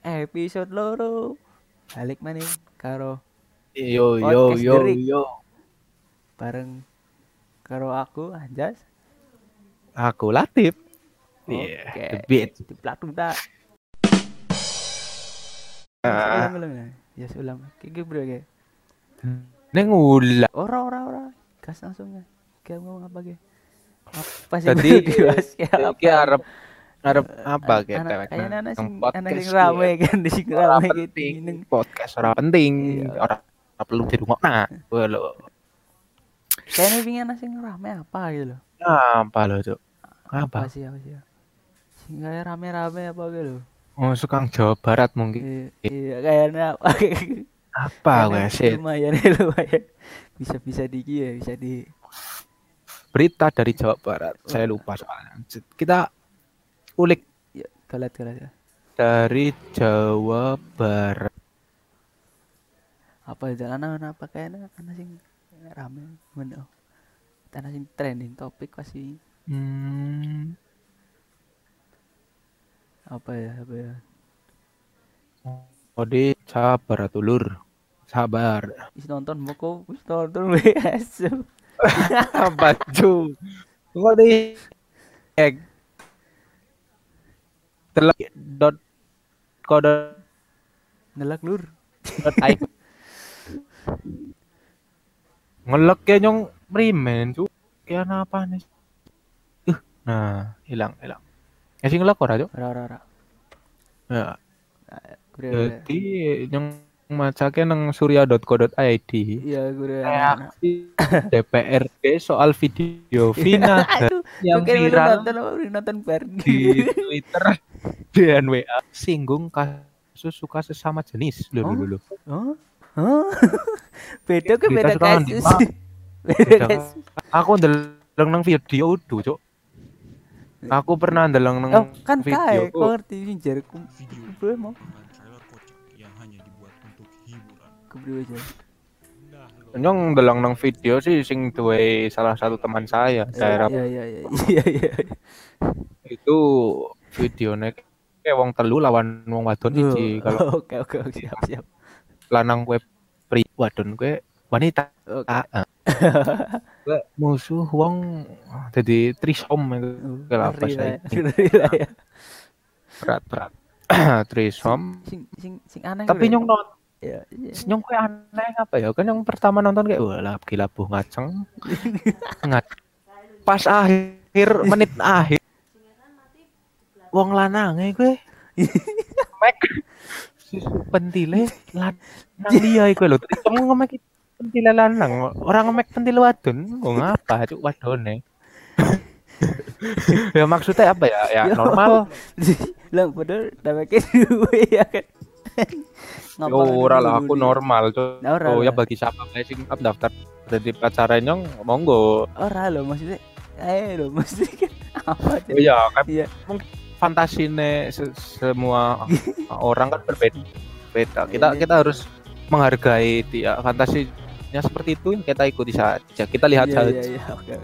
episode loro balik maning karo Yo yo yo Derik. yo. bareng karo aku Anjas Aku Latif. Oke. Iya, the beat. di platum tak Ah. ulang ulang ya ya ulang kiki bro ya Neng ulah. ora ora ora gas langsung ya kayak ngomong apa ge apa sih Tadi kayak apa Ki arep arep apa kita anak- kayaknya anak sing anak sing rame kan di sing rame gitu Podcast ora penting. Iya. Ora ora perlu dirungokna. Lho. kayaknya pengen anak sing rame apa gitu loh Apa lo, Cuk? apa Apa? sih apa sih sing kayak rame-rame apa gitu loh Oh, sukang Jawa Barat mungkin. Iya, iya kayaknya apa Apa wes sih? lumayan lumayan bisa bisa di ya bisa di Berita dari Jawa Barat. Saya lupa soalnya. Kita ulik. Ya galat galat ya. Dari Jawa Barat. apa jalanan apa kayaknya anak sing rame mana anak sing trending topik pasti. Hmm, apa ya apa ya? Ode sabar tulur. Sabar. wis nonton moko wis nonton wes. Apa cu? Kok di ek telak dot kode ngelak lur. dot i. Ngelek ya nyong primen cu ya apa nih? Uh nah hilang hilang. Ya sih ngelek ora cu ora ora ora. Ya. Jadi nyong macake nang surya.co.id iya gue reaksi DPRD soal video Vina aduh yang viral nonton nonton di Twitter dan WA singgung kasus suka sesama jenis dulu dulu Oh? Oh? beda ke beda kasus. beda kasus. aku ndeleng nang video udah cok aku pernah ndeleng nang Oh, kan video kae, tuh. kok ngerti mau yang hanya dibuat untuk hiburan. kumpul aja. nyong ndeleng nang video sih sing duwe salah satu teman saya daerah Iya iya iya iya iya. itu videonya kayak wong telu lawan wong wadon siji kalau Oh, Oke oke siap siap. lanang kue pri wadon kue wanita Oke. Ah, ah. Musuh wong jadi trisom Kalau apa saya ya, ya. berat berat trisom Sing sing sing aneh. tapi gue. nyong nonton Iya, iya. nyong kue aneh apa ya kan yang pertama nonton kayak wah gila buh ngaceng ngat pas akhir menit akhir wong lanange kue mek. Pentile lanang dia iku lho. Trisom ngemek pentile lanang. Orang ngemek pentile wadon. Kok ngapa cuk wadone? Ya maksudnya apa ya? Ya normal. Lah padahal dapake duwe ya kan. Yo ora lah aku normal tuh. Oh ya bagi siapa bae sing up daftar jadi pacaran nyong monggo. Ora lho maksudnya eh lho maksudnya kan apa Oh iya kan. Iya. Fantasine se- semua orang kan berbeda. Beda. Kita Iya. kita harus menghargai dia fantasinya seperti itu kita ikuti saja. Kita lihat Iya saja. iya iya oke.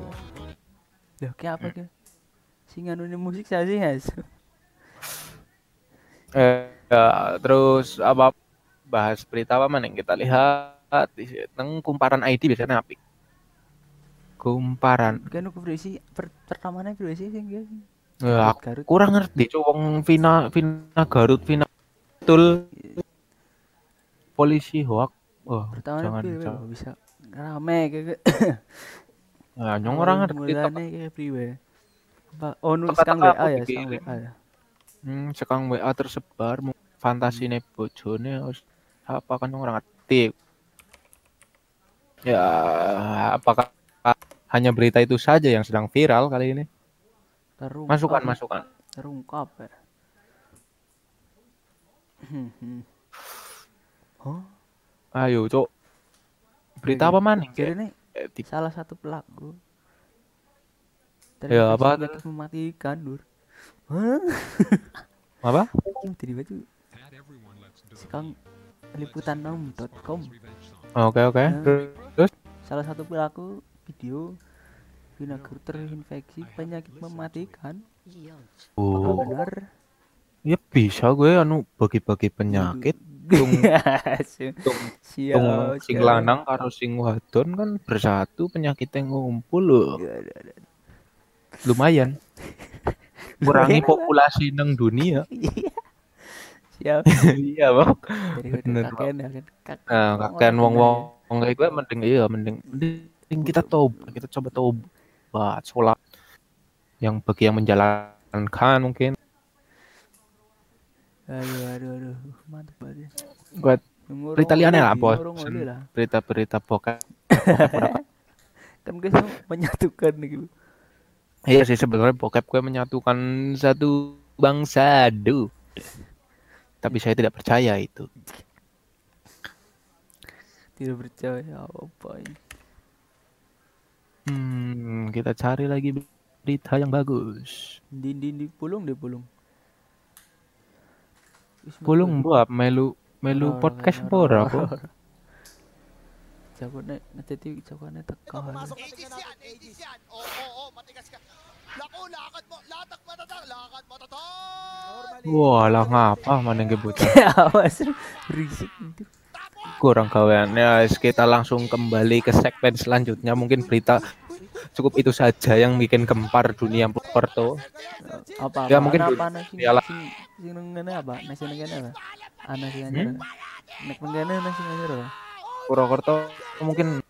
Loh, kayak apa ke? Anu musik sih guys. Eh, ya, terus apa bahas berita apa mana yang kita lihat di. Nang kumparan ID biasanya api. Kumparan. Kan aku berisi per, pertamanya berisi guys. Ya, Garut, Garut. kurang ngerti wong Vina Vina Garut Vina betul. Polisi hoak Pertamanya jangan priwe jangan kok bisa. Rame kayak nah, nyong orang ngerti mulane kayak priwe. Apa oh nu sekarang WA ya, sekarang WA ya. hmm, sekang WA tersebar mu- fantasine bojone apa kan nyong orang ngerti? Ya apakah hanya berita itu saja yang sedang viral kali ini Terungkap. masukan masukan. Terungkap ya. Oh, ayo cuk. Berita apa maning jadi ini Eh, di- salah satu pelaku. Ya, apa? mematikan dur. Hah? apa? Tiba tuh. Sekarang liputan6.com oke oke. Nah, salah satu pelaku video Vinagur terinfeksi penyakit mematikan Oh. Apakah benar Ya bisa gue anu bagi-bagi penyakit. tung tung sing lanang karo sing wadon kan bersatu penyakitnya ngumpul loh. Iya, iya, iya. Lumayan. Kurangi populasi nang dunia. Iya. Siap. iya, Bang. Bener, kakean Sunda wong-wong wong kayak gue mending iya mending mending kita tobat, kita coba tobat sholat yang bagi yang menjalankan mungkin ya. Aduh, aduh, aduh. Mantap banget. buat Berita liane lah, Bos. lah. berita-berita bokep. Kan sama menyatukan gitu. Iya sih sebenarnya bokep gue menyatukan satu bangsa, aduh. Tapi saya tidak percaya itu. Tidak percaya apa ini. Hmm, kita cari lagi berita yang bagus. Di di di pulung di pulung. Pulung buat melu melu podcast ora, pora ora. Jago nek nanti jago nek teka. Pumasok ka Aegis yan, Aegis yan. Oo, oo, oo, matigas ka. Naku, lakad mo, latak matatang, lakad matatang. Wah, lah ngapa mana bocah? Awas berisik itu. Kurang gawean ya kita langsung kembali ke segmen selanjutnya mungkin berita cukup itu saja yang bikin gempar dunia Purwokerto Apa? Ya, mungkin apa ngene apa? Nasi apa? Hmm? mengene nasi anjir apa? Purwokerto mungkin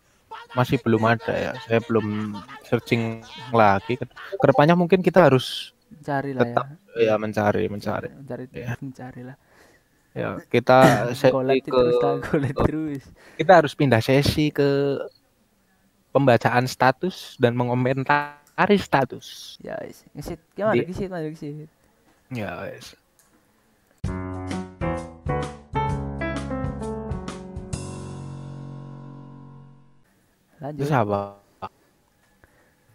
masih belum ada ya saya belum searching lagi ke depannya mungkin kita harus Cari lah ya. tetap ya mencari mencari Mencari Ya. mencari lah. Ya kita sesi ke terus lah, golet terus. kita harus pindah sesi ke pembacaan status dan mengomentari status Ya. Ngesit. Gimana ngesit, mana ngesit? ya wes. Lanjut. Terus apa?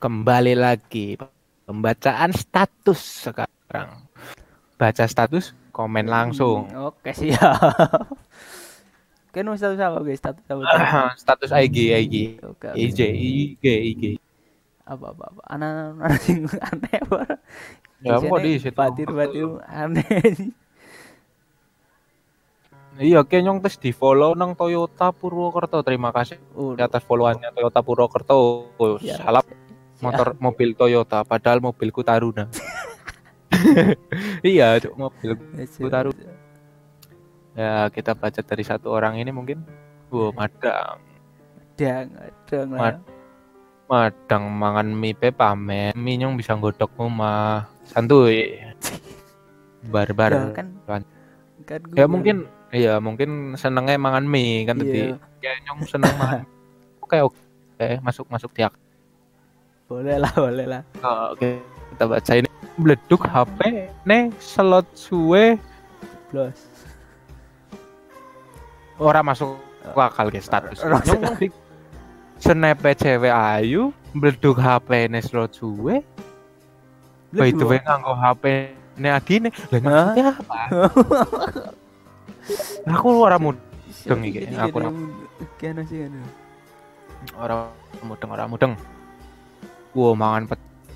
Kembali lagi pembacaan status sekarang. Baca status, komen langsung. Hmm, Oke, siap. Kan mau status apa guys? Status apa? status IG, IG, Oke, oke. IG, IG, IG. Apa apa apa. Anak-anak sing aneh apa? Ya, kok di situ? Batir-batir aneh. Iya, kenyong tes di follow nang Toyota Purwokerto. Terima kasih Udah. atas followannya Toyota Purwokerto. Ya. Salam motor mobil Toyota, padahal mobilku Taruna. iya, Cuk, mobil taruh. Ya, kita baca dari satu orang ini mungkin. Wow, madang. Dang, dang lah. Mad- Madang mangan mie pe pamen. Mie nyong bisa godok rumah. Santuy. Barbar. Ya, kan Kan. kan Ya mungkin iya mungkin senengnya mangan mie kan tadi. Iya. Ya nyong seneng mangan. Oke oke masuk masuk tiak. boleh lah, boleh lah. Oh, Oke kita baca ini. Bleduk HP ne slot suwe Plus. ora masuk akal guys status. Snap cewek ayu bleduk HP ne slot suwe. By the way nganggo HP ne agine. Lah maksudnya apa? Aku ora mudeng iki, aku orang mudeng orang mudeng wow mangan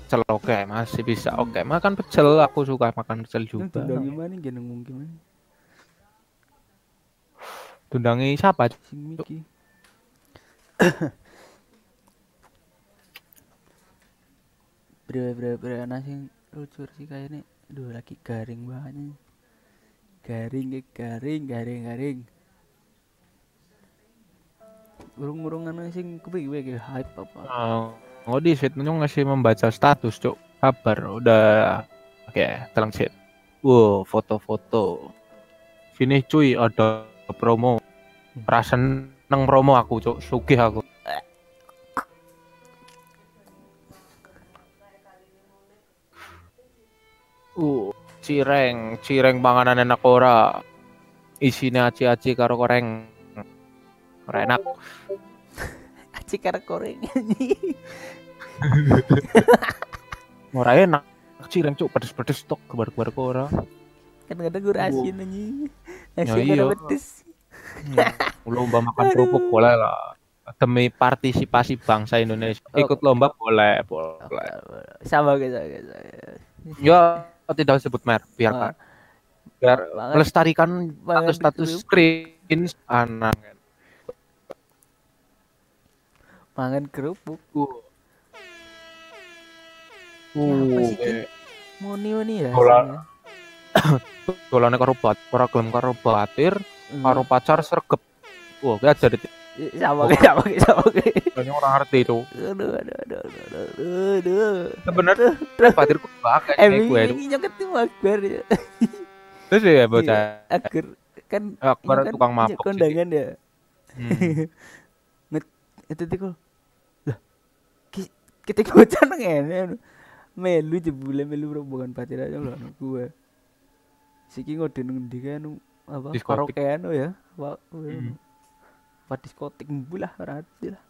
pecel oke masih bisa oke makan pecel aku suka makan pecel juga tunda gimana gini ngomong gimana? tundangi siapa Miki. Bro, bro, anak sing lucu sih kayaknya. Duh, lagi garing banget. Garing, garing, garing, garing. Urung-urung anak sing kepiye kayak hype apa? oh di sit nyong ngasih membaca status cok kabar udah oke telang sit wow foto-foto. Sini cuy ada promo. Perasaan neng promo aku cok sugih aku. Uh, cireng, cireng panganan enak ora. Isine aci-aci karo koreng. Enak. Aci karo koreng. Ora enak. Cireng cuk pedes-pedes tok kebar-kebar kok ora. kan kadang gue asin anjing. Ya Asin iya. pedes. Lomba makan kerupuk boleh lah. Demi partisipasi bangsa Indonesia. Ikut lomba boleh, boleh. Sama guys, sama guys. sama guys. Ya tidak sebut merek, biar biar melestarikan status-status kerupuk. screen anak kan. Mangan kerupuk Uh. Uh, sih, Ki? muni muni ya rasanya. dolane karo bat, ora gelem karo batir, Hmm. karo pacar sergep. Wah, kayak jadi sama kayak sama kayak sama kayak banyak orang ngerti itu. aduh aduh aduh aduh aduh aduh Sebenarnya batirku bakal eh kayak gue. ini nyoket tuh akbar ya Terus ya bocah. akbar kan Akbar kan tukang mabuk kondangan ya Hmm. itu tuh ki- kita bocah nang ngene melu jebule melu rombongan pacar aja lho anu gue siki ngode nang ndi kan apa Diskotik. karaokean ya apa Hmm. apa diskotik mbu lah ora ngerti lah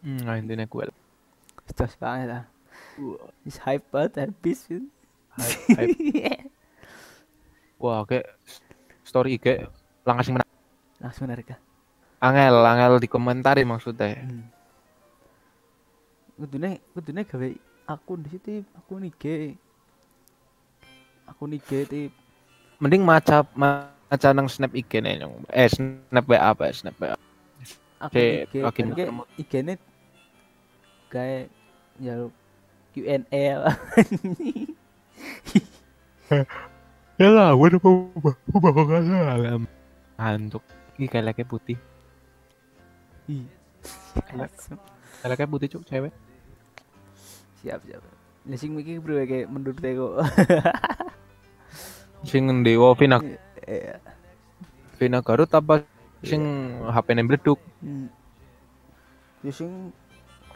Hmm, nah intinya gue. Stos banget lah is hype banget habis Hype. Wah, kayak story IG langsung menang. langsung narik ah. Angel, angel dikomentari maksudnya. Hmm. Kudune kudune gawe akun di situ, akun IG. Akun IG tip. Mending maca maca nang snap IG nih nyong. Eh snap WA apa snap WA. Akun Oke, IG. lagi Kan kayak kayak ya Q&A. Ya lah, gue udah ubah ubah salam. Antuk. Ini kayak laki putih. Ih. Langsung. Kayak laki putih cuk cewek. Siap siap. Lah sing iki bro kayak menurut kok. Sing ngendi wo Vina Iya. Vina Garut apa sing HP ne bleduk. Hmm. Ya sing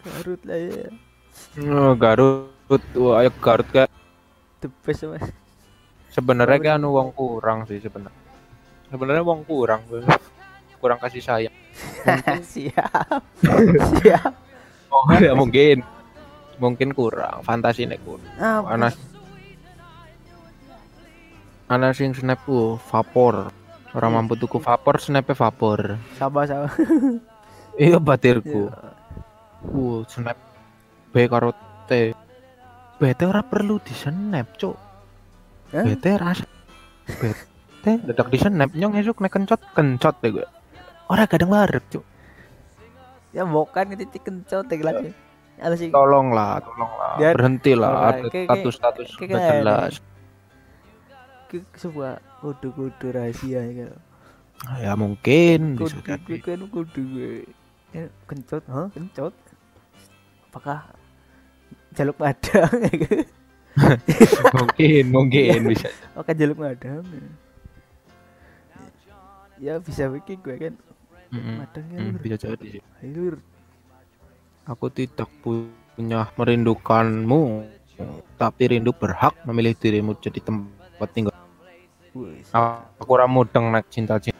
Garut lah ya. Oh, Garut. Wah, ayo Garut kayak The best mas. sebenarnya kayak anu wong kurang sih sebenarnya. Sebenarnya wong kurang. Kurang kasih sayang. siap. siap. Oh, ya mungkin. Mungkin kurang, fantasi nek kurang. Apa? Anas Anas sing snap ku vapor. Orang mampu tuku vapor, snapnya vapor. Sama sama. Iya batirku. Uh, snap B karo T. BT ora perlu di snap, cuk. Hah? BT ras BT dadak di snap nyong esuk nek kencot kencot deh gue. Ora kadang barek, cuk. Ya bukan itu kencot lagi. Ada sih. Tolonglah, tolonglah. Biar- Berhentilah Ora, ada kayak- status-status kayak- udah kayak jelas. ke sebuah kode-kode rahasia ya kan. Ya mungkin bisa Kode gue jadi. kan kode gue. Ya, kencot, hah? Kencot. Apakah jaluk madang kan? mungkin, mungkin bisa. Apakah jaluk madang? Ya bisa bikin gue kan. Mm-mm. Madang ya Hmm, lur. bisa jadi sih. Lur. Aku tidak punya merindukanmu, tapi rindu berhak memilih dirimu jadi tempat tinggal. Aku ora mudeng nek cinta-cinta.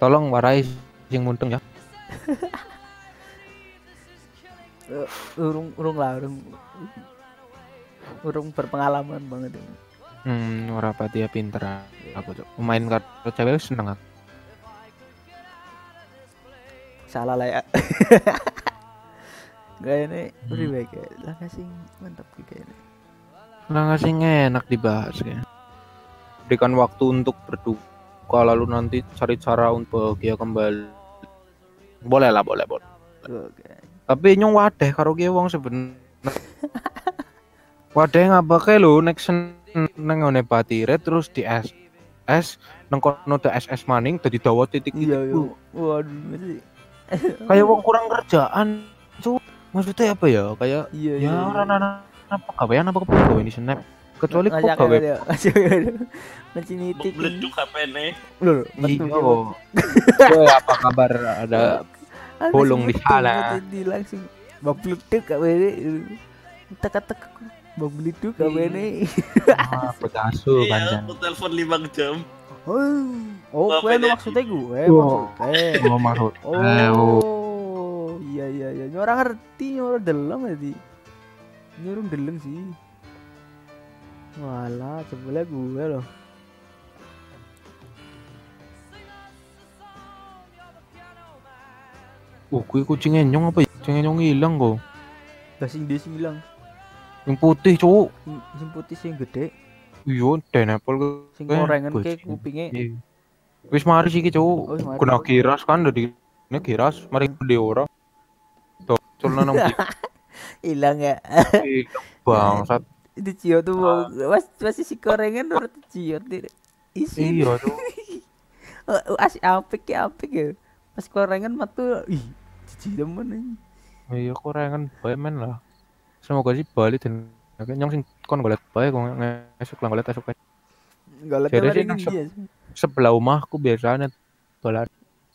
Tolong warai sing mudeng ya. urung urung lah urung urung berpengalaman banget ini. Hmm, ora pati ya pinter aku cok. Main karo cewek seneng aku. salah lah ya gak ini Hmm. lebih baik ya lah kasih mantap juga ini Lah ngasih enak dibahas ya. Berikan waktu untuk berduka lalu nanti cari cara untuk bahagia kembali. Boleh lah, boleh, boleh. oke Tapi nyong wadah karo ki wong sebenarnya. wadah ngabake lho nek nang ngene batire terus di S S nang kono SS maning dadi dawa titik iya iya waduh kayak wong kurang kerjaan maksudnya apa ya kayak iya ya iya orang anak apa gawean apa kepo ini snap kecuali ya. Masih nitik Bleduk HP-ne. Lur, iya betul, kok Woy, apa kabar ada Ada bolong di sana. langsung bang bleduk gak bene teka-teka bang bleduk gak bene ah, pedasu Iya, panjang aku telepon 5 jam. oh Apa gue ini? maksudnya gue Oh. maksudnya oh maksud Eh, oh. Iya iya iya. Ini orang ngerti, ini orang deleng tadi. Ini orang deleng sih. Walah, sebelah gue loh. oh kuwi kucingnya nyong apa ya kucingnya nyong hilang kok Lah sing dia sing hilang. yang putih cowok Sing, sing putih sing gede. Iya, denapol Sing gorengan ke kupinge. Iya. Wis mari sih cuk. Oh. Kena kiras kan dari ini kiras mari gede ora. Culna nang Hilang ya. bangsat. Itu cio tuh mau mas masih si gorengan urut cio tidak. Isi. Iya tuh. Oh, asik apik ya apik ya. Pas gorengan metu ih cici temen. Iya korengan bae men lah. Semoga sih Bali dan Oke, nyong sing kon golet bae kok ngesuk lah golet esuk lah Jadi sih dia. Sebelah rumahku biasanya dolar.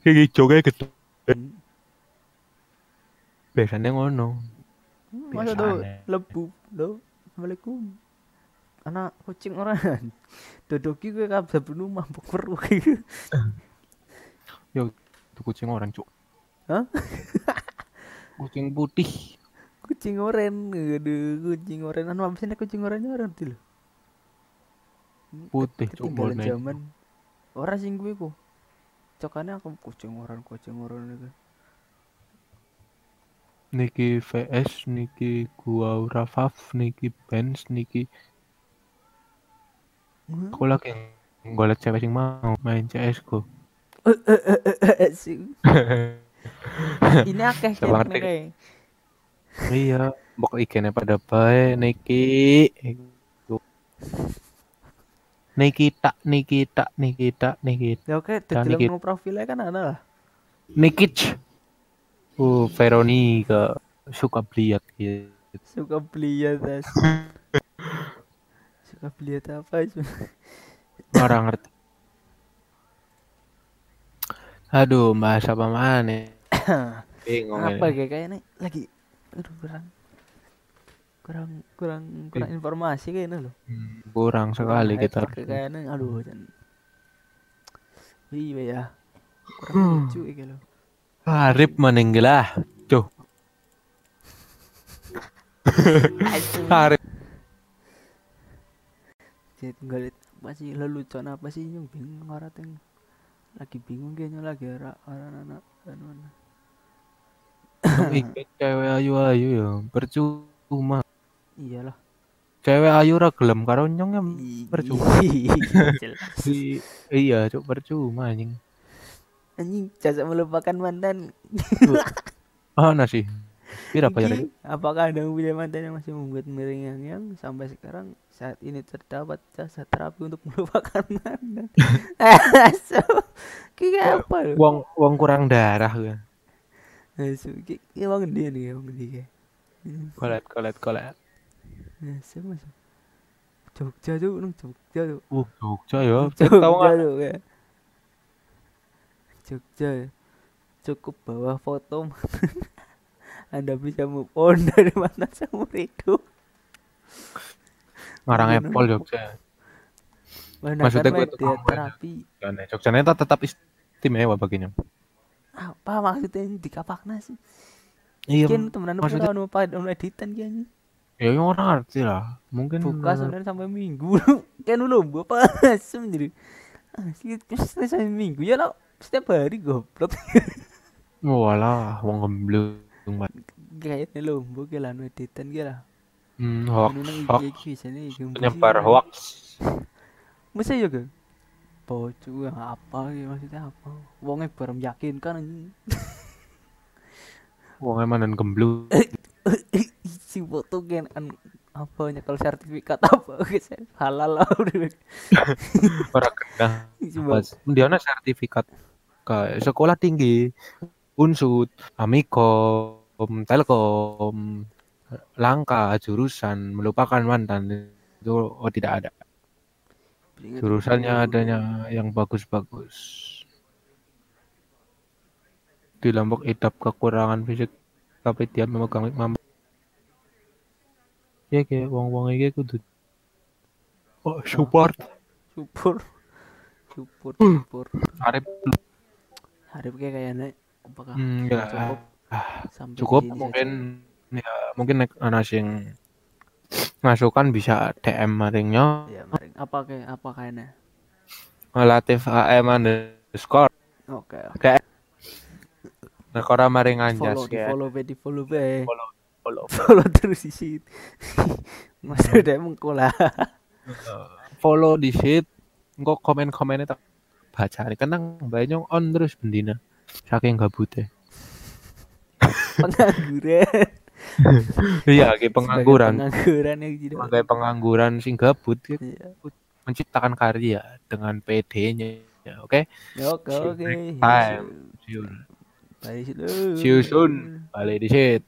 Iki joge gitu. Biasanya ngono. Masa tuh lebu lo. Assalamualaikum. Anak kucing orang. Dodoki gue kabeh penuh mabuk weru. Yo, itu kucing orang, Cuk. Hah? kucing putih. kucing oren. Aduh, kucing oren. Anu apa sih kucing orennya orang tuh. Putih. Ketinggalan zaman. Ora sing gue ku. Cokane aku kucing oren, kucing oren itu. Niki VS, Niki Gua Rafaf, Niki Benz, Niki aku lagi ngolet cewek sing mau main CS ku. Ini akeh kan iya, mbok ikene pada bae Niki. Iku. Nikita, Nikita, Nikita, Nikita, Ya oke, Dan dadi dikit. mau profilnya kan ada lah. Nikic. Uh, Veronica suka beliat gitu. Suka beli ya tas. Suka beli apa itu? Orang ngerti. Aduh, bahas apa mana? Bingung apa ini. kayak kayaknya lagi aduh kurang kurang kurang kurang informasi kayaknya loh. Hmm, Kurang sekali kita. Kayak kayaknya aduh iya ya. Kurang lucu iki loh. Arif meninggal lah. Tuh, Arif. Jadi tinggal apa sih lelucon apa sih yang bingung orang teng lagi bingung kayaknya lagi orang anak anu. Ikut cewek ayu-ayu ya. Percuma. Iyalah. Cewek ayu ra gelem karo nyong ya. Percuma. Iya, cuk percuma anjing. Anjing jasa melupakan mantan. Ah, nasi. Pira bayar Iki, Apakah ada yang punya mantan yang masih membuat meringang sampai sekarang saat ini terdapat jasa terapi untuk melupakan mantan? Asu, kayak apa lu? Wong wong kurang darah kan. Asu, kayak emang dia nih, emang dia. Kolet kolet kolet. Asu, masuk. Jogja tuh, nang Jogja tuh. Uh, Jogja ya. Jogja tuh ya. Jogja. Cukup bawa foto Anda bisa move on dari mantan seumur hidup. Ngarang Apple Jogja. Mana Maksudnya kan gue banyak. terapi. Jogja itu tetap istimewa baginya. Apa maksudnya ini dikapakna sih? Iya. Mungkin temenan maksudnya- anu apa anu editan kayaknya. Ya yang orang ngerti lah. Mungkin Buka sebenarnya sampai minggu. kan lu lomba apa asem jadi. Asli terus sampai minggu ya lo setiap hari goblok. Walah, wong gemblung. Mat. Kayaknya lomba ke anu editan ke lah. Hmm, hoax, Anu hoax, nih penyebar hoax. Masa ya kan? Bocu yang apa gitu maksudnya apa? Wongnya baru meyakinkan anjing. Wong emang dan gemblung. si foto kan an apa nyekel sertifikat apa guys halal lah udah Para kena. dia sertifikat sekolah tinggi, unsud, amikom, telkom, langka, jurusan, melupakan mantan. Itu oh tidak ada. Jurusannya adanya yang bagus-bagus. Di Lombok idap kekurangan fisik. Tapi dia memegang mampu. Ya kayak wong-wong iki kudu. Oh, support. syukur syukur syukur Arif Harip kayak kayaknya apakah hmm, ya, cukup ah, sampai cukup mungkin ya mungkin nek ana sing masukan bisa DM maringnya. Saja. ya maring. Apa kayak apa kayaknya Latif AM underscore. Oke nek ora maring anjas follow ya. follow be di follow be. Follow follow. Follow terus di situ. Mas udah mengkola follow di sit engko komen-komennya tak baca nih kenang banyak on terus bendina. Saking gabutnya pengangguran. Iya kayak pengangguran. pengangguran yang tidak sebagai pengangguran sing gabut ya, Iya. menciptakan karya dengan PD-nya ya oke? Ya, oke oke. See you soon. balik di sit